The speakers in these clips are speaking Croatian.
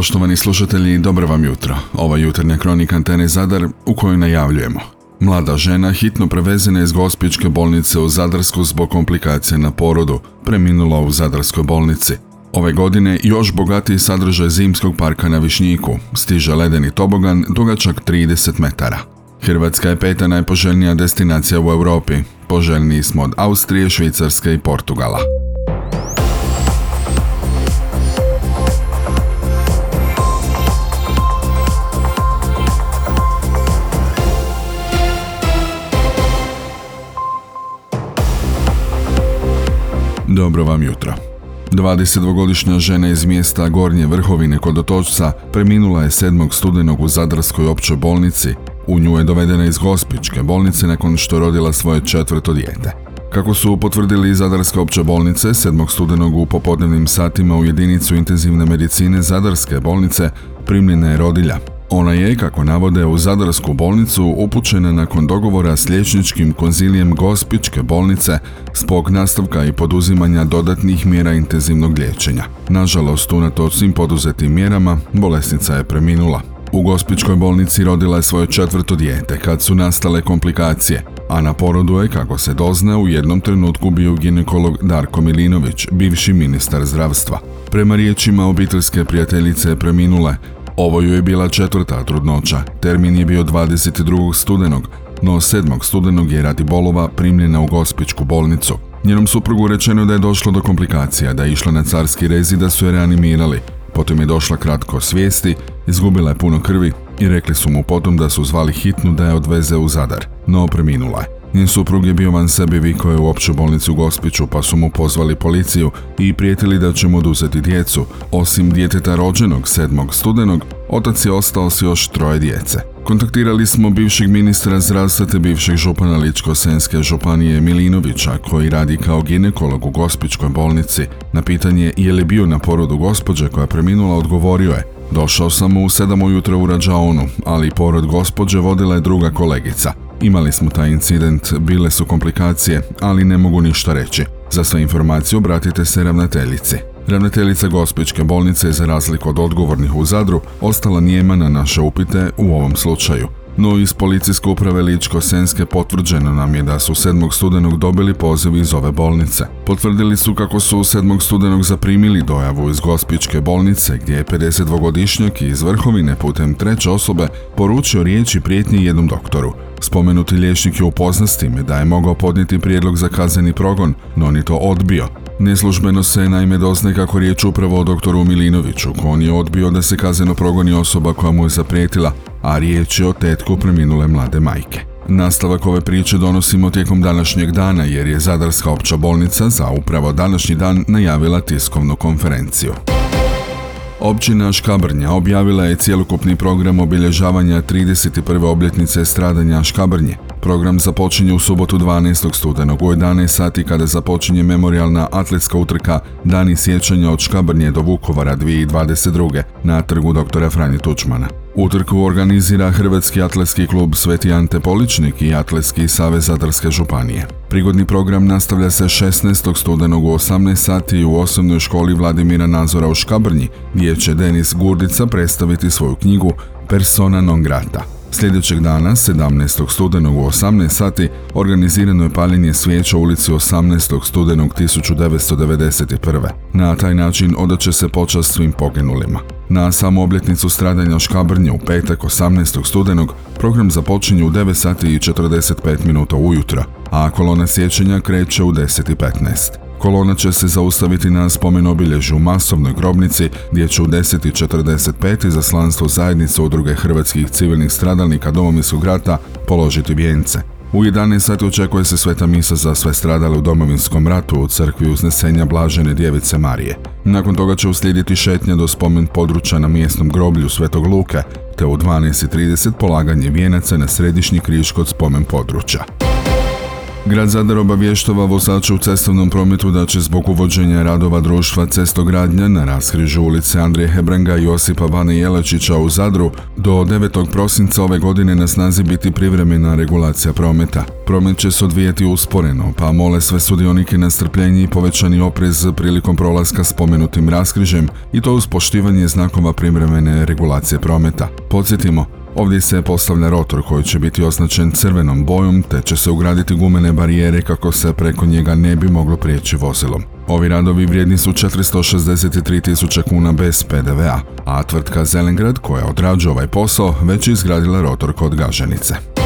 Poštovani slušatelji, dobro vam jutro. Ova jutarnja kronika Antene Zadar u kojoj najavljujemo. Mlada žena hitno prevezena iz gospičke bolnice u Zadarsku zbog komplikacije na porodu, preminula u Zadarskoj bolnici. Ove godine još bogatiji sadržaj zimskog parka na Višnjiku, stiže ledeni tobogan dugačak 30 metara. Hrvatska je peta najpoželjnija destinacija u Europi. Poželjniji smo od Austrije, Švicarske i Portugala. Dobro vam jutro. 22-godišnja žena iz mjesta Gornje Vrhovine kod Otočca preminula je 7. studenog u Zadarskoj općoj bolnici. U nju je dovedena iz Gospičke bolnice nakon što rodila svoje četvrto dijete. Kako su potvrdili iz Zadarske opće bolnice, 7. studenog u popodnevnim satima u jedinicu intenzivne medicine Zadarske bolnice primljena je rodilja. Ona je, kako navode, u Zadarsku bolnicu upućena nakon dogovora s liječničkim konzilijem Gospičke bolnice zbog nastavka i poduzimanja dodatnih mjera intenzivnog liječenja. Nažalost, unatoč svim poduzetim mjerama, bolesnica je preminula. U Gospičkoj bolnici rodila je svoje četvrto dijete kad su nastale komplikacije, a na porodu je, kako se dozna, u jednom trenutku bio ginekolog Darko Milinović, bivši ministar zdravstva. Prema riječima obiteljske prijateljice preminule, ovo ju je bila četvrta trudnoća. Termin je bio 22. studenog, no 7. studenog je radi bolova primljena u Gospičku bolnicu. Njenom suprugu rečeno da je došlo do komplikacija, da je išla na carski rez i da su je reanimirali. Potom je došla kratko svijesti, izgubila je puno krvi i rekli su mu potom da su zvali hitnu da je odveze u Zadar, no preminula je. Njen suprug je bio van vikao je u opću bolnicu u Gospiću pa su mu pozvali policiju i prijetili da će mu oduzeti djecu. Osim djeteta rođenog 7. studenog, otac je ostao s još troje djece. Kontaktirali smo bivšeg ministra zdravstva te bivšeg župana Ličko-Senske županije Milinovića koji radi kao ginekolog u Gospičkoj bolnici. Na pitanje je li bio na porodu gospođe koja je preminula odgovorio je Došao sam u 7 ujutro u Rađaonu, ali porod gospođe vodila je druga kolegica. Imali smo taj incident, bile su komplikacije, ali ne mogu ništa reći. Za sve informacije obratite se ravnateljici. Ravnateljica Gospičke bolnice za razliku od odgovornih u Zadru ostala nijema na naše upite u ovom slučaju. No iz policijske uprave Ličko-Senske potvrđeno nam je da su 7. studenog dobili poziv iz ove bolnice. Potvrdili su kako su 7. studenog zaprimili dojavu iz Gospičke bolnice gdje je 52-godišnjak iz Vrhovine putem treće osobe poručio riječi prijetnji jednom doktoru. Spomenuti liječnik je upoznat s time da je mogao podnijeti prijedlog za kazneni progon, no on je to odbio. Neslužbeno se naime dozne kako riječ upravo o doktoru Milinoviću, on je odbio da se kazneno progoni osoba koja mu je zaprijetila, a riječ je o tetku preminule mlade majke. Nastavak ove priče donosimo tijekom današnjeg dana jer je Zadarska opća bolnica za upravo današnji dan najavila tiskovnu konferenciju. Općina Škabrnja objavila je cjelokupni program obilježavanja 31. obljetnice stradanja Škabrnje. Program započinje u subotu 12. studenog u 11 sati kada započinje memorialna atletska utrka Dani sjećanja od Škabrnje do Vukovara 2022. na trgu dr. Franje Tučmana. Utrku organizira Hrvatski atletski klub Sveti Ante Poličnik i Atletski savez Zadarske županije. Prigodni program nastavlja se 16. studenog u 18 sati u osnovnoj školi Vladimira Nazora u Škabrnji, gdje će Denis Gurdica predstaviti svoju knjigu Persona non grata. Sljedećeg dana, 17. studenog u 18 sati, organizirano je paljenje svijeća u ulici 18. studenog 1991. Na taj način odaće se počast svim poginulima. Na samu obljetnicu stradanja Škabrnje u petak 18. studenog program započinje u 9 sati i 45 minuta ujutro, a kolona sjećanja kreće u 10 i 15. Kolona će se zaustaviti na spomen obilježju u masovnoj grobnici gdje će u 10.45 izaslanstvo zajednice udruge hrvatskih civilnih stradalnika Domovinskog rata položiti vijence. U 11 sati očekuje se sveta misa za sve stradale u domovinskom ratu u crkvi uznesenja Blažene djevice Marije. Nakon toga će uslijediti šetnja do spomen područja na mjesnom groblju Svetog Luke, te u 12.30 polaganje vijenaca na središnji križ kod spomen područja. Grad Zadar obavještava vozače u cestovnom prometu da će zbog uvođenja radova društva cestogradnja na raskrižu ulice Andrije Hebranga i Josipa Bane Jelačića u Zadru do 9. prosinca ove godine na snazi biti privremena regulacija prometa. Promet će se odvijeti usporeno, pa mole sve sudionike na strpljenje i povećani oprez prilikom prolaska spomenutim raskrižem i to uz poštivanje znakova privremene regulacije prometa. Podsjetimo, Ovdje se postavlja rotor koji će biti označen crvenom bojom te će se ugraditi gumene barijere kako se preko njega ne bi moglo prijeći vozilom. Ovi radovi vrijedni su 463 tisuće kuna bez PDV-a, a tvrtka Zelengrad koja odrađuje ovaj posao već izgradila rotor kod Gaženice.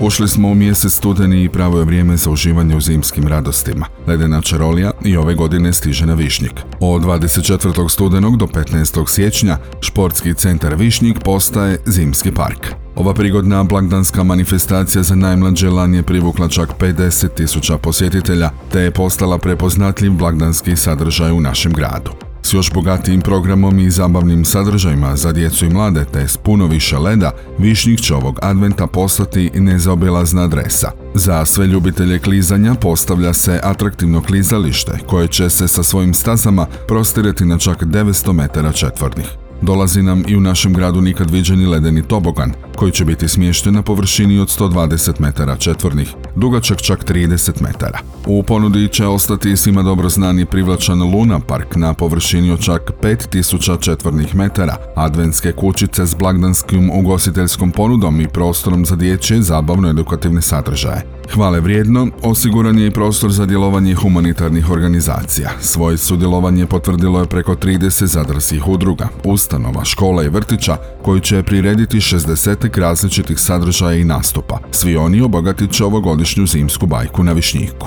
Ušli smo u mjesec studeni i pravo je vrijeme za uživanje u zimskim radostima. Ledena čarolija i ove godine stiže na Višnjik. Od 24. studenog do 15. siječnja športski centar Višnjik postaje zimski park. Ova prigodna blagdanska manifestacija za najmlađe lan je privukla čak 50.000 posjetitelja, te je postala prepoznatljiv blagdanski sadržaj u našem gradu. S još bogatijim programom i zabavnim sadržajima za djecu i mlade te s puno više leda, Višnjik će ovog adventa postati nezaobilazna adresa. Za sve ljubitelje klizanja postavlja se atraktivno klizalište koje će se sa svojim stazama prostirati na čak 900 metara četvornih. Dolazi nam i u našem gradu nikad viđeni ledeni tobogan, koji će biti smješten na površini od 120 metara četvornih, dugačak čak 30 metara. U ponudi će ostati svima dobro znani privlačan Luna Park na površini od čak 5000 četvornih metara, adventske kućice s blagdanskim ugostiteljskom ponudom i prostorom za dječje zabavno-edukativne sadržaje. Hvale vrijedno, osiguran je i prostor za djelovanje humanitarnih organizacija. Svoje sudjelovanje potvrdilo je preko 30 zadarskih udruga, ustanova, škola i vrtića koji će prirediti 60 različitih sadržaja i nastupa. Svi oni obogatit će ovogodišnju zimsku bajku na Višnjiku.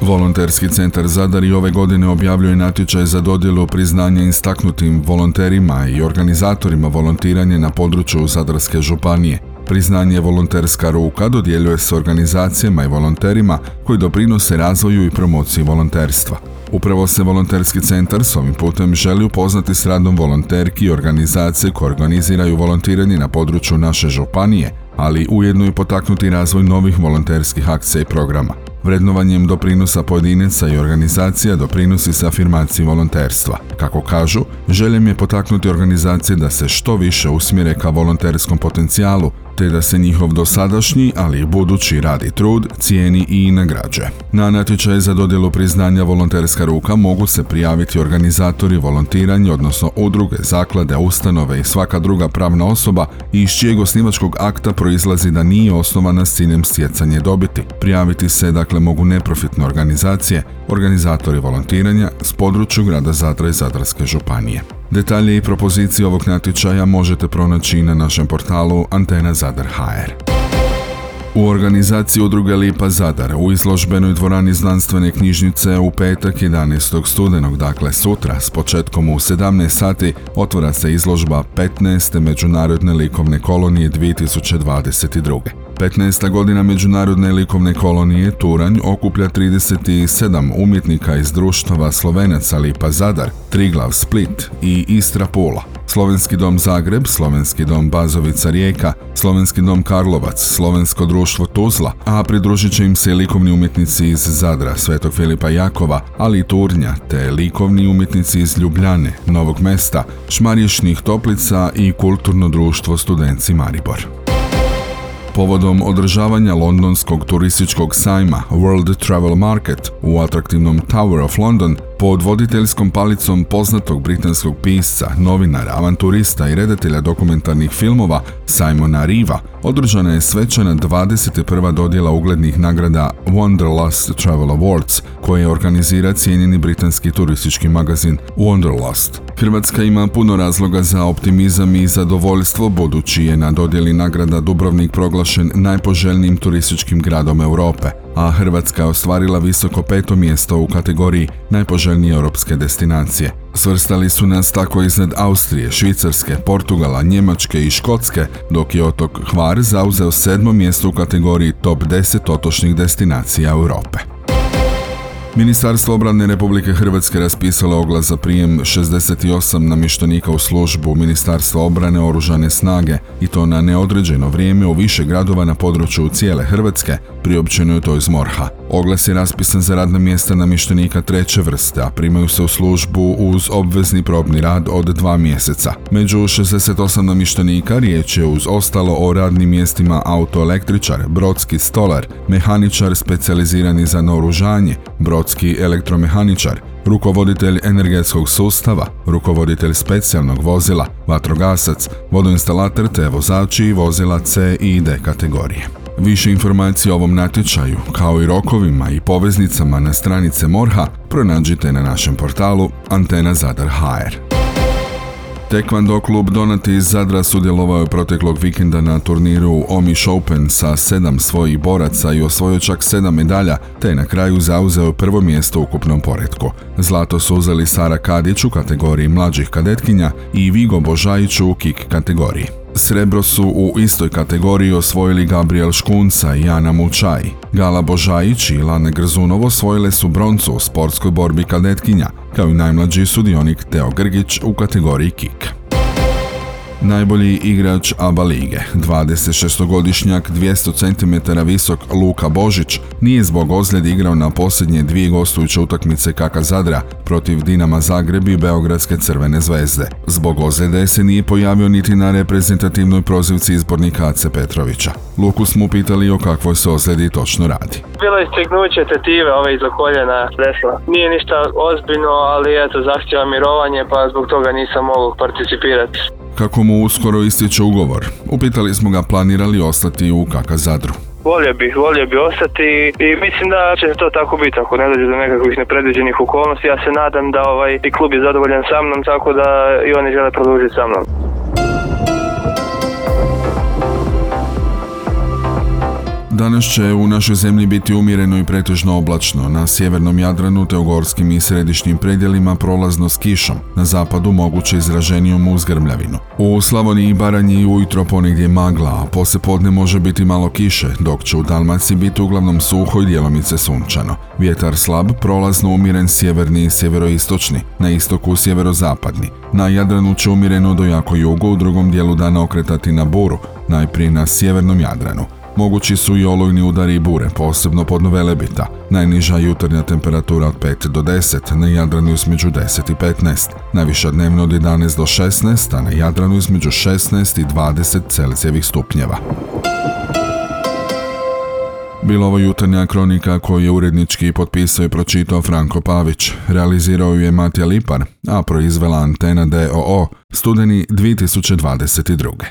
Volonterski centar Zadar i ove godine objavljuje natječaj za dodjelu priznanja istaknutim volonterima i organizatorima volontiranja na području Zadarske županije. Priznanje volonterska ruka dodjeljuje se organizacijama i volonterima koji doprinose razvoju i promociji volonterstva. Upravo se volonterski centar s ovim putem želi upoznati s radom volonterki i organizacije koje organiziraju volontiranje na području naše županije, ali ujedno i potaknuti razvoj novih volonterskih akcija i programa. Vrednovanjem doprinosa pojedinaca i organizacija doprinosi se afirmaciji volonterstva. Kako kažu, željem je potaknuti organizacije da se što više usmjere ka volonterskom potencijalu, te da se njihov dosadašnji, ali i budući radi trud cijeni i nagrađuje. Na natječaj za dodjelu priznanja volonterska ruka mogu se prijaviti organizatori volontiranja, odnosno udruge, zaklade, ustanove i svaka druga pravna osoba iz čijeg osnivačkog akta proizlazi da nije osnovana s ciljem stjecanje dobiti. Prijaviti se dakle mogu neprofitne organizacije, organizatori volontiranja s području grada Zadra i Zadarske županije. Detalje i propozicije ovog natječaja možete pronaći na našem portalu Antena Zadar HR. U organizaciji udruge Lipa Zadar u izložbenoj dvorani znanstvene knjižnice u petak 11. studenog, dakle sutra, s početkom u 17 sati, otvora se izložba 15. međunarodne likovne kolonije 2022. 15. godina Međunarodne likovne kolonije Turanj okuplja 37 umjetnika iz društava Slovenaca Lipa Zadar, Triglav Split i Istra Pula. Slovenski dom Zagreb, Slovenski dom Bazovica Rijeka, Slovenski dom Karlovac, Slovensko društvo Tuzla, a pridružit će im se likovni umjetnici iz Zadra, Svetog Filipa Jakova, ali i Turnja, te likovni umjetnici iz Ljubljane, Novog mesta, Šmarješnih Toplica i Kulturno društvo Studenci Maribor. Povodom održavanja londonskog turističkog sajma World Travel Market u atraktivnom Tower of London pod voditeljskom palicom poznatog britanskog pisca, novinara, avanturista i redatelja dokumentarnih filmova Simona Riva održana je svečana 21. dodjela uglednih nagrada Wanderlust Travel Awards koje organizira cijenjeni britanski turistički magazin Wanderlust. Hrvatska ima puno razloga za optimizam i zadovoljstvo budući je na dodjeli nagrada Dubrovnik proglašen najpoželjnijim turističkim gradom Europe, a Hrvatska je ostvarila visoko peto mjesto u kategoriji najpoželjnije europske destinacije. Svrstali su nas tako iznad Austrije, Švicarske, Portugala, Njemačke i Škotske, dok je otok Hvar zauzeo sedmo mjesto u kategoriji top 10 otočnih destinacija Europe. Ministarstvo obrane Republike Hrvatske raspisalo oglas za prijem 68 namještenika u službu Ministarstva obrane Oružane snage i to na neodređeno vrijeme u više gradova na području cijele Hrvatske, priopćeno je to iz Morha. Oglas je raspisan za radna mjesta namještenika treće vrste, a primaju se u službu uz obvezni probni rad od dva mjeseca. Među 68 namještenika riječ je uz ostalo o radnim mjestima autoelektričar, brodski stolar, mehaničar specijalizirani za naoružanje, brodski elektromehaničar, rukovoditelj energetskog sustava, rukovoditelj specijalnog vozila, vatrogasac, vodoinstalater te vozači vozila C i D kategorije. Više informacija o ovom natječaju, kao i rokovima i poveznicama na stranice Morha, pronađite na našem portalu Antena Zadar HR. Tekvando klub Donati iz Zadra sudjelovao je proteklog vikenda na turniru Omiš Open sa sedam svojih boraca i osvojio čak sedam medalja, te na kraju zauzeo prvo mjesto u ukupnom poredku. Zlato su uzeli Sara Kadić u kategoriji mlađih kadetkinja i Vigo Božajić u kik kategoriji. Srebro su u istoj kategoriji osvojili Gabriel Škunca i Jana Mučaj. Gala Božajić i Lane Grzunovo osvojile su broncu u sportskoj borbi kadetkinja, kao i najmlađi sudionik Teo Grgić u kategoriji kik. Najbolji igrač ABA lige, 26-godišnjak, 200 cm visok Luka Božić, nije zbog ozljede igrao na posljednje dvije gostujuće utakmice Kaka Zadra protiv Dinama Zagreb i Beogradske crvene zvezde. Zbog ozljede se nije pojavio niti na reprezentativnoj prozivci izbornika Ace Petrovića. Luku smo pitali o kakvoj se ozljedi točno radi. Bilo je stegnuće tetive ove iza koljena desna. Nije ništa ozbiljno, ali eto zahtjeva mirovanje pa zbog toga nisam mogao participirati kako mu uskoro ističe ugovor. Upitali smo ga planirali ostati u Kaka Zadru. Volio bih, volio bih ostati i mislim da će to tako biti ako ne dođe do nekakvih nepredviđenih okolnosti. Ja se nadam da ovaj i klub je zadovoljan sa mnom tako da i oni žele produžiti sa mnom. Danas će u našoj zemlji biti umjereno i pretežno oblačno, na sjevernom Jadranu te u gorskim i središnjim predjelima prolazno s kišom, na zapadu moguće izraženijom uzgrmljavinu. U Slavoniji i Baranji ujutro ponegdje magla, a poslije podne može biti malo kiše, dok će u Dalmaciji biti uglavnom suho i djelomice sunčano. Vjetar slab, prolazno umjeren sjeverni i sjeveroistočni, na istoku sjeverozapadni. Na Jadranu će umjereno do jako jugo, u drugom dijelu dana okretati na buru, najprije na sjevernom Jadranu. Mogući su i olujni udari i bure, posebno pod Novelebita. Najniža jutarnja temperatura od 5 do 10, na Jadranu između 10 i 15. Najviša dnevno od 11 do 16, a na Jadranu između 16 i 20 Celzijevih stupnjeva. Bila ovo jutarnja kronika koju je urednički potpisao i pročitao Franko Pavić. Realizirao ju je Matija Lipar, a proizvela Antena DOO, studeni 2022.